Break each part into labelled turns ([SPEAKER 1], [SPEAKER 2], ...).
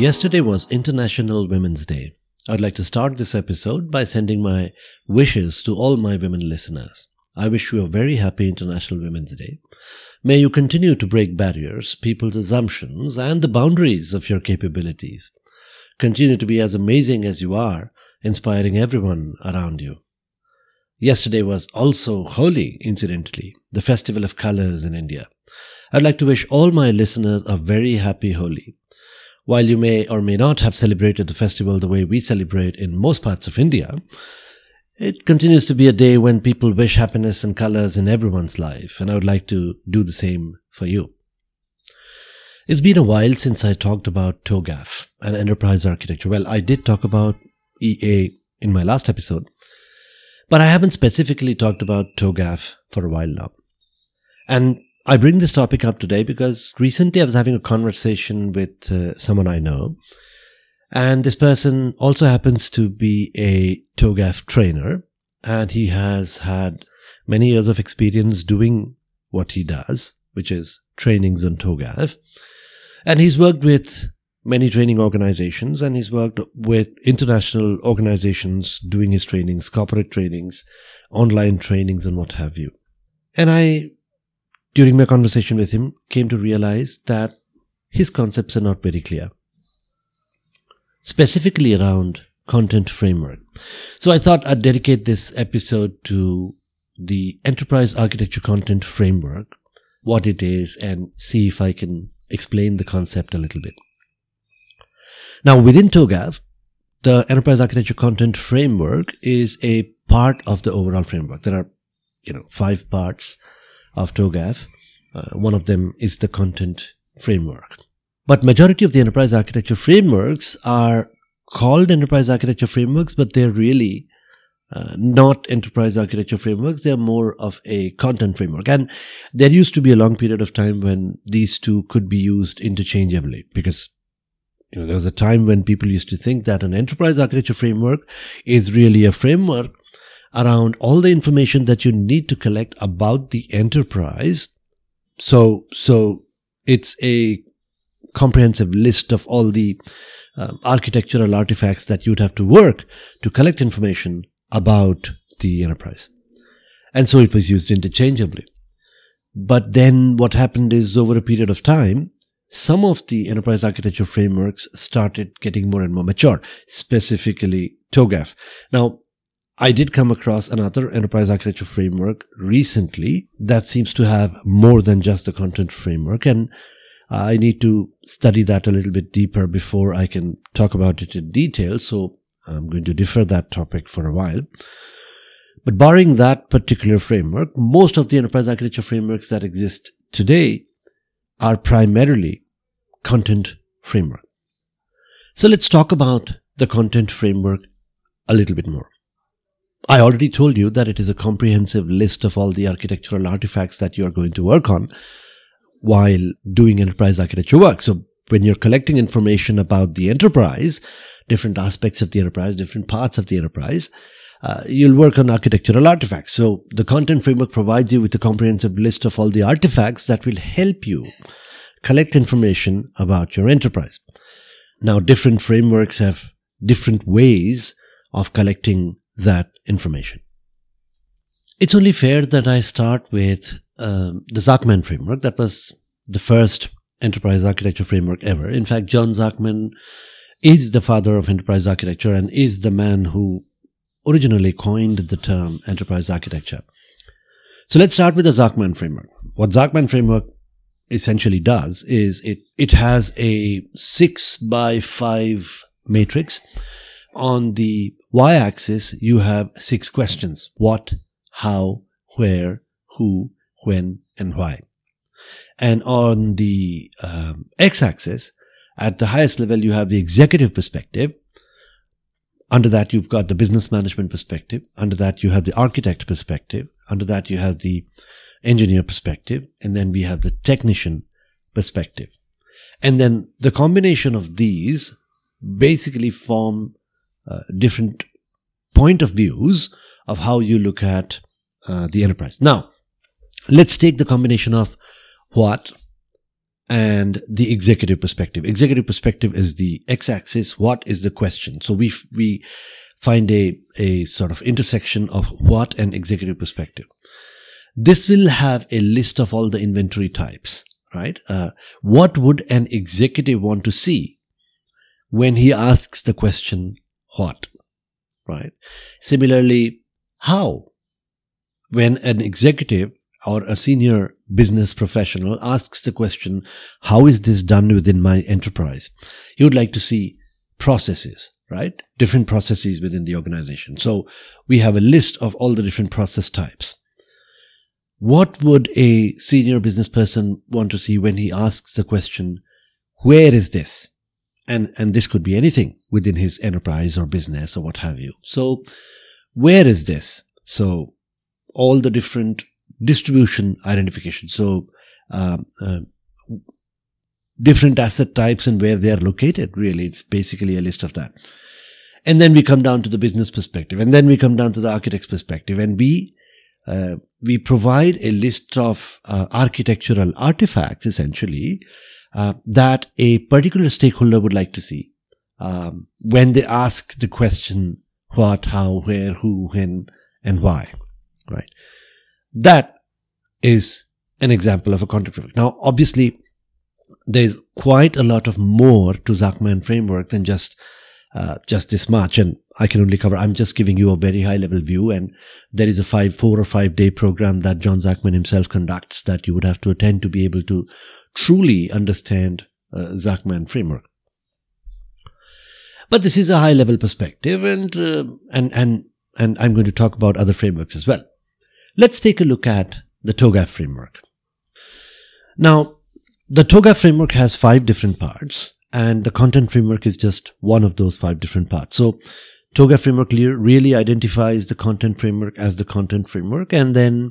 [SPEAKER 1] Yesterday was International Women's Day. I'd like to start this episode by sending my wishes to all my women listeners. I wish you a very happy International Women's Day. May you continue to break barriers, people's assumptions, and the boundaries of your capabilities. Continue to be as amazing as you are, inspiring everyone around you. Yesterday was also Holi, incidentally, the festival of colors in India. I'd like to wish all my listeners a very happy Holi. While you may or may not have celebrated the festival the way we celebrate in most parts of India, it continues to be a day when people wish happiness and colors in everyone's life, and I would like to do the same for you. It's been a while since I talked about TOGAF and enterprise architecture. Well, I did talk about EA in my last episode, but I haven't specifically talked about TOGAF for a while now. And I bring this topic up today because recently I was having a conversation with uh, someone I know. And this person also happens to be a TOGAF trainer. And he has had many years of experience doing what he does, which is trainings on TOGAF. And he's worked with many training organizations and he's worked with international organizations doing his trainings, corporate trainings, online trainings, and what have you. And I during my conversation with him, came to realize that his concepts are not very clear, specifically around content framework. So I thought I'd dedicate this episode to the enterprise architecture content framework, what it is, and see if I can explain the concept a little bit. Now, within TOGAF, the enterprise architecture content framework is a part of the overall framework. There are, you know, five parts of TOGAF. Uh, one of them is the content framework. But majority of the enterprise architecture frameworks are called enterprise architecture frameworks, but they're really uh, not enterprise architecture frameworks. They're more of a content framework. And there used to be a long period of time when these two could be used interchangeably because you know, there was a time when people used to think that an enterprise architecture framework is really a framework around all the information that you need to collect about the enterprise. So, so it's a comprehensive list of all the um, architectural artifacts that you'd have to work to collect information about the enterprise. And so it was used interchangeably. But then what happened is over a period of time, some of the enterprise architecture frameworks started getting more and more mature, specifically TOGAF. Now, I did come across another enterprise architecture framework recently that seems to have more than just a content framework. And uh, I need to study that a little bit deeper before I can talk about it in detail. So I'm going to defer that topic for a while. But barring that particular framework, most of the enterprise architecture frameworks that exist today are primarily content framework. So let's talk about the content framework a little bit more. I already told you that it is a comprehensive list of all the architectural artifacts that you are going to work on while doing enterprise architecture work. So when you're collecting information about the enterprise, different aspects of the enterprise, different parts of the enterprise, uh, you'll work on architectural artifacts. So the content framework provides you with a comprehensive list of all the artifacts that will help you collect information about your enterprise. Now, different frameworks have different ways of collecting that information. It's only fair that I start with um, the Zachman framework. That was the first enterprise architecture framework ever. In fact, John Zachman is the father of enterprise architecture and is the man who originally coined the term enterprise architecture. So let's start with the Zachman framework. What Zachman framework essentially does is it, it has a six by five matrix on the y-axis, you have six questions. What, how, where, who, when, and why. And on the um, x axis, at the highest level, you have the executive perspective. Under that, you've got the business management perspective. Under that, you have the architect perspective. Under that, you have the engineer perspective. And then we have the technician perspective. And then the combination of these basically form uh, different point of views of how you look at uh, the enterprise. Now, let's take the combination of what and the executive perspective. Executive perspective is the x-axis. What is the question? So we we find a a sort of intersection of what and executive perspective. This will have a list of all the inventory types, right? Uh, what would an executive want to see when he asks the question what? Right. Similarly, how? When an executive or a senior business professional asks the question, how is this done within my enterprise? He would like to see processes, right? Different processes within the organization. So we have a list of all the different process types. What would a senior business person want to see when he asks the question, where is this? And, and this could be anything within his enterprise or business or what have you. So where is this? So all the different distribution identification. So, uh, different asset types and where they are located. Really, it's basically a list of that. And then we come down to the business perspective, and then we come down to the architect's perspective, and we uh, we provide a list of uh, architectural artifacts, essentially, uh, that a particular stakeholder would like to see um, when they ask the question what, how, where, who, when, and why. Right. That is an example of a content framework. Now, obviously, there's quite a lot of more to Zachman framework than just uh, just this much, and I can only cover. I'm just giving you a very high level view, and there is a five, four or five day program that John Zachman himself conducts that you would have to attend to be able to truly understand uh, Zachman framework. But this is a high level perspective, and uh, and and and I'm going to talk about other frameworks as well. Let's take a look at the TOGAF framework. Now, the TOGAF framework has five different parts, and the content framework is just one of those five different parts. So, TOGAF framework really identifies the content framework as the content framework, and then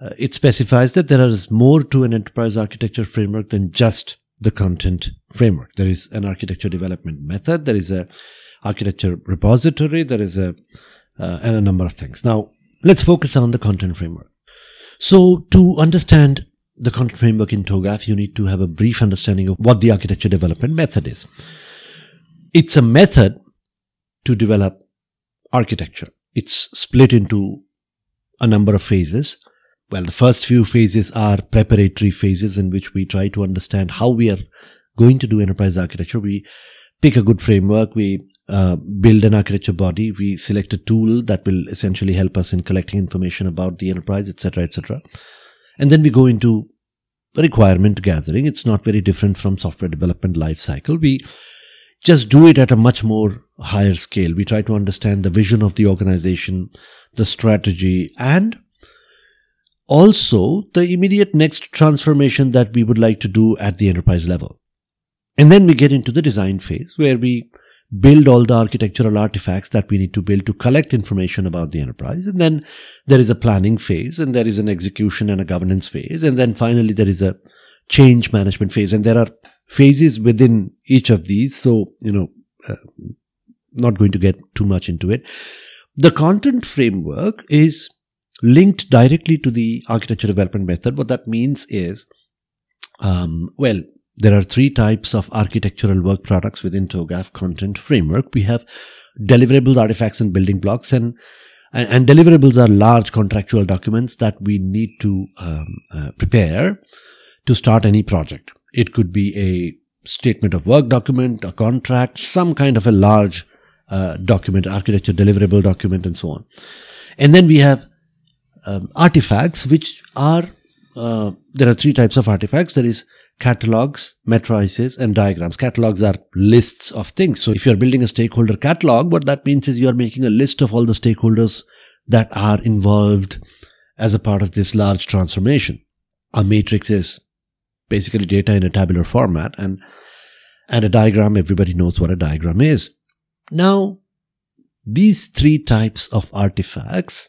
[SPEAKER 1] uh, it specifies that there is more to an enterprise architecture framework than just the content framework. There is an architecture development method, there is a architecture repository, there is a uh, and a number of things. Now, Let's focus on the content framework. So to understand the content framework in TOGAF, you need to have a brief understanding of what the architecture development method is. It's a method to develop architecture. It's split into a number of phases. Well, the first few phases are preparatory phases in which we try to understand how we are going to do enterprise architecture. We pick a good framework. We uh, build an architecture body. We select a tool that will essentially help us in collecting information about the enterprise, etc., etc. And then we go into requirement gathering. It's not very different from software development life cycle. We just do it at a much more higher scale. We try to understand the vision of the organization, the strategy, and also the immediate next transformation that we would like to do at the enterprise level. And then we get into the design phase where we build all the architectural artifacts that we need to build to collect information about the enterprise. And then there is a planning phase and there is an execution and a governance phase. And then finally there is a change management phase. And there are phases within each of these. So, you know, uh, not going to get too much into it. The content framework is linked directly to the architecture development method. What that means is, um, well, there are three types of architectural work products within TOGAF content framework. We have deliverables, artifacts, and building blocks, and and, and deliverables are large contractual documents that we need to um, uh, prepare to start any project. It could be a statement of work document, a contract, some kind of a large uh, document, architecture deliverable document, and so on. And then we have um, artifacts, which are uh, there are three types of artifacts. There is catalogs, matrices, and diagrams. Catalogs are lists of things. So if you're building a stakeholder catalog, what that means is you're making a list of all the stakeholders that are involved as a part of this large transformation. A matrix is basically data in a tabular format and and a diagram everybody knows what a diagram is. Now these three types of artifacts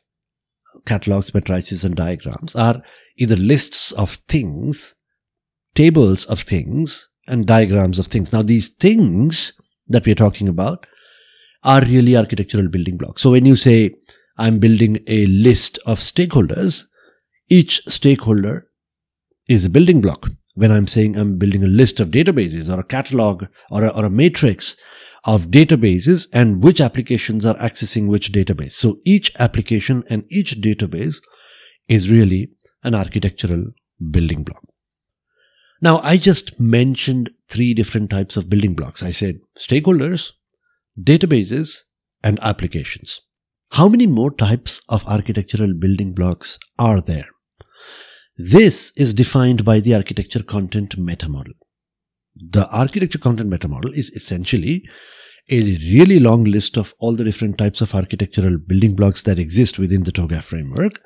[SPEAKER 1] catalogs, matrices, and diagrams are either lists of things, tables of things, and diagrams of things. Now, these things that we are talking about are really architectural building blocks. So, when you say, I'm building a list of stakeholders, each stakeholder is a building block. When I'm saying I'm building a list of databases or a catalog or a, or a matrix, of databases and which applications are accessing which database. So each application and each database is really an architectural building block. Now, I just mentioned three different types of building blocks. I said stakeholders, databases, and applications. How many more types of architectural building blocks are there? This is defined by the architecture content meta model. The architecture content meta model is essentially a really long list of all the different types of architectural building blocks that exist within the TOGAF framework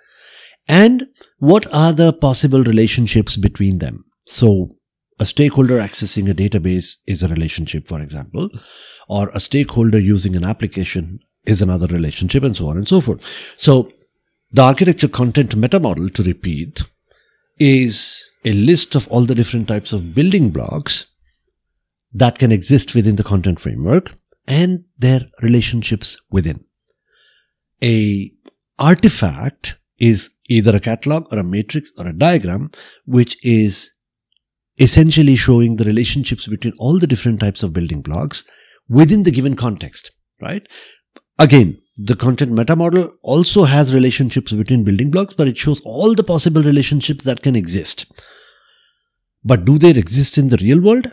[SPEAKER 1] and what are the possible relationships between them. So, a stakeholder accessing a database is a relationship, for example, or a stakeholder using an application is another relationship, and so on and so forth. So, the architecture content meta model, to repeat, is a list of all the different types of building blocks that can exist within the content framework and their relationships within. A artifact is either a catalog or a matrix or a diagram, which is essentially showing the relationships between all the different types of building blocks within the given context, right? Again, the content meta model also has relationships between building blocks, but it shows all the possible relationships that can exist. But do they exist in the real world?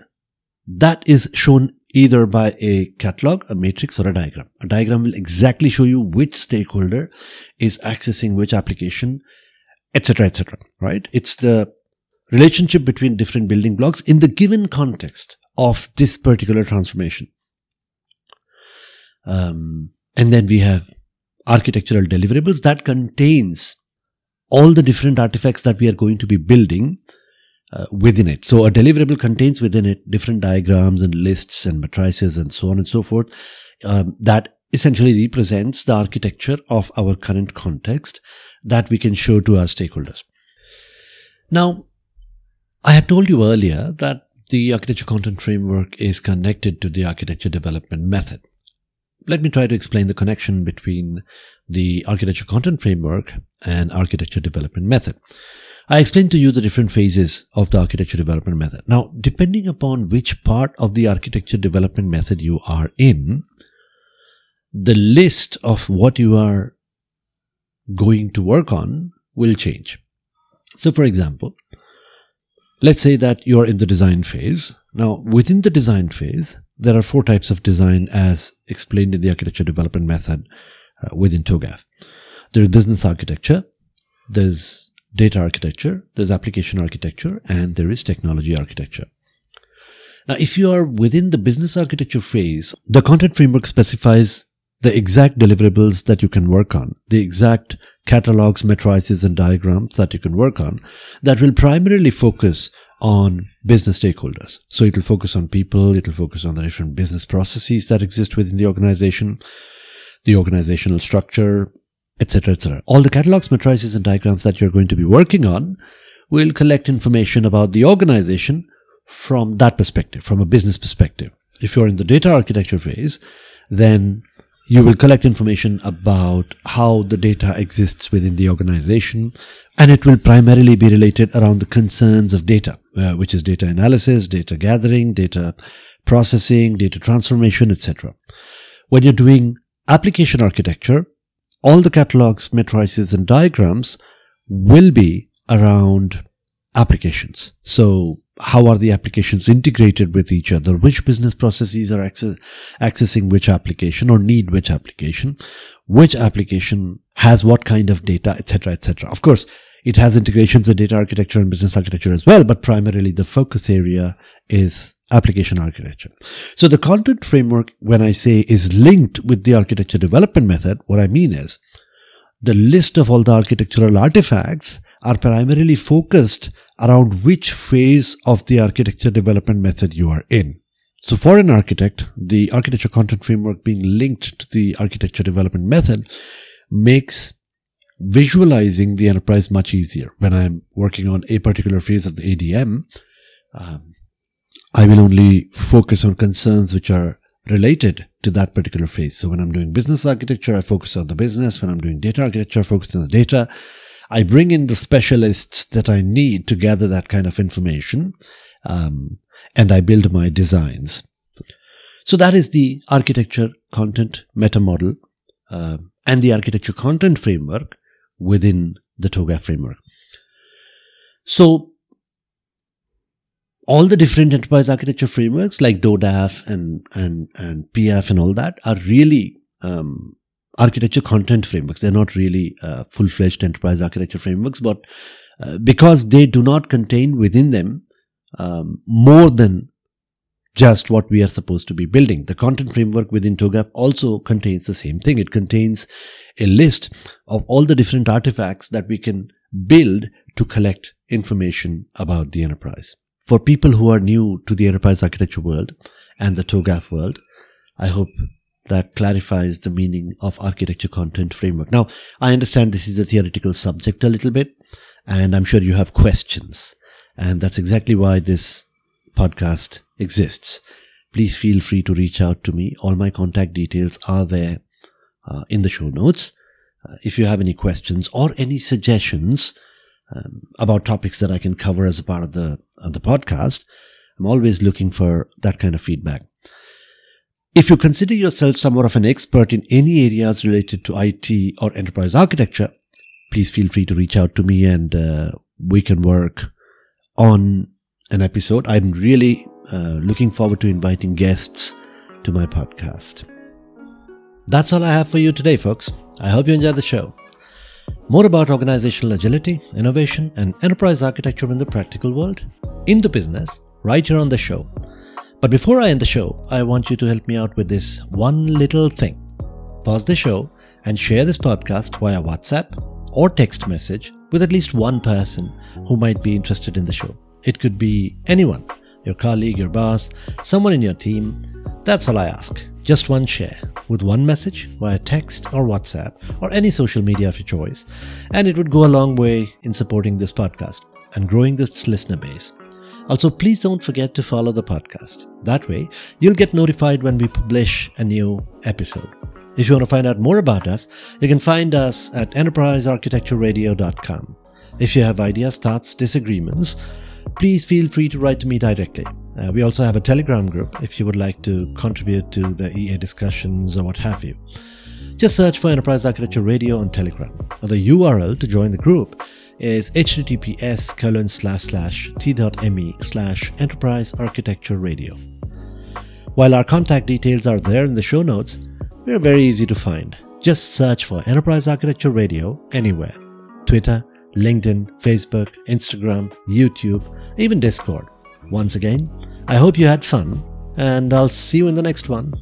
[SPEAKER 1] That is shown either by a catalog, a matrix, or a diagram. A diagram will exactly show you which stakeholder is accessing which application, etc., etc. right? It's the relationship between different building blocks in the given context of this particular transformation. Um, and then we have architectural deliverables that contains all the different artifacts that we are going to be building uh, within it. So a deliverable contains within it different diagrams and lists and matrices and so on and so forth um, that essentially represents the architecture of our current context that we can show to our stakeholders. Now, I had told you earlier that the architecture content framework is connected to the architecture development method. Let me try to explain the connection between the architecture content framework and architecture development method. I explained to you the different phases of the architecture development method. Now, depending upon which part of the architecture development method you are in, the list of what you are going to work on will change. So, for example, let's say that you're in the design phase. Now, within the design phase, there are four types of design as explained in the architecture development method uh, within TOGAF. There's business architecture, there's data architecture, there's application architecture, and there is technology architecture. Now, if you are within the business architecture phase, the content framework specifies the exact deliverables that you can work on, the exact catalogs, matrices, and diagrams that you can work on that will primarily focus on business stakeholders. So it will focus on people, it will focus on the different business processes that exist within the organization, the organizational structure, etc., etc. All the catalogs, matrices, and diagrams that you're going to be working on will collect information about the organization from that perspective, from a business perspective. If you're in the data architecture phase, then you will collect information about how the data exists within the organization, and it will primarily be related around the concerns of data, uh, which is data analysis, data gathering, data processing, data transformation, etc. When you're doing application architecture, all the catalogs, matrices, and diagrams will be around applications. So how are the applications integrated with each other? Which business processes are access- accessing which application or need which application? Which application has what kind of data, etc., etc. Of course, it has integrations with data architecture and business architecture as well, but primarily the focus area is application architecture. So the content framework, when I say is linked with the architecture development method, what I mean is the list of all the architectural artifacts are primarily focused around which phase of the architecture development method you are in. So for an architect, the architecture content framework being linked to the architecture development method makes visualizing the enterprise much easier. When I'm working on a particular phase of the ADM, um, I will only focus on concerns which are related to that particular phase. So when I'm doing business architecture, I focus on the business. When I'm doing data architecture, I focus on the data. I bring in the specialists that I need to gather that kind of information, um, and I build my designs. So that is the architecture content meta model uh, and the architecture content framework within the TOGAF framework. So all the different enterprise architecture frameworks like DODAF and and and PF and all that are really um, architecture content frameworks. They're not really uh, full fledged enterprise architecture frameworks, but uh, because they do not contain within them um, more than just what we are supposed to be building. The content framework within TOGAF also contains the same thing. It contains a list of all the different artifacts that we can build to collect information about the enterprise. For people who are new to the enterprise architecture world and the TOGAF world, I hope that clarifies the meaning of architecture content framework. Now, I understand this is a theoretical subject a little bit, and I'm sure you have questions. And that's exactly why this podcast exists. Please feel free to reach out to me. All my contact details are there uh, in the show notes. Uh, if you have any questions or any suggestions um, about topics that I can cover as a part of the, of the podcast, I'm always looking for that kind of feedback. If you consider yourself somewhat of an expert in any areas related to IT or enterprise architecture, please feel free to reach out to me and uh, we can work on an episode. I'm really uh, looking forward to inviting guests to my podcast. That's all I have for you today, folks. I hope you enjoyed the show. More about organizational agility, innovation, and enterprise architecture in the practical world, in the business, right here on the show. But before I end the show, I want you to help me out with this one little thing. Pause the show and share this podcast via WhatsApp or text message with at least one person who might be interested in the show. It could be anyone your colleague, your boss, someone in your team. That's all I ask. Just one share with one message via text or WhatsApp or any social media of your choice, and it would go a long way in supporting this podcast and growing this listener base. Also, please don't forget to follow the podcast. That way, you'll get notified when we publish a new episode. If you want to find out more about us, you can find us at enterprisearchitectureradio.com. If you have ideas, thoughts, disagreements, please feel free to write to me directly. Uh, we also have a Telegram group if you would like to contribute to the EA discussions or what have you. Just search for Enterprise Architecture Radio on Telegram. the URL to join the group is https colon slash slash t.me slash enterprise architecture radio. While our contact details are there in the show notes, we are very easy to find. Just search for Enterprise Architecture Radio anywhere Twitter, LinkedIn, Facebook, Instagram, YouTube, even Discord. Once again, I hope you had fun, and I'll see you in the next one.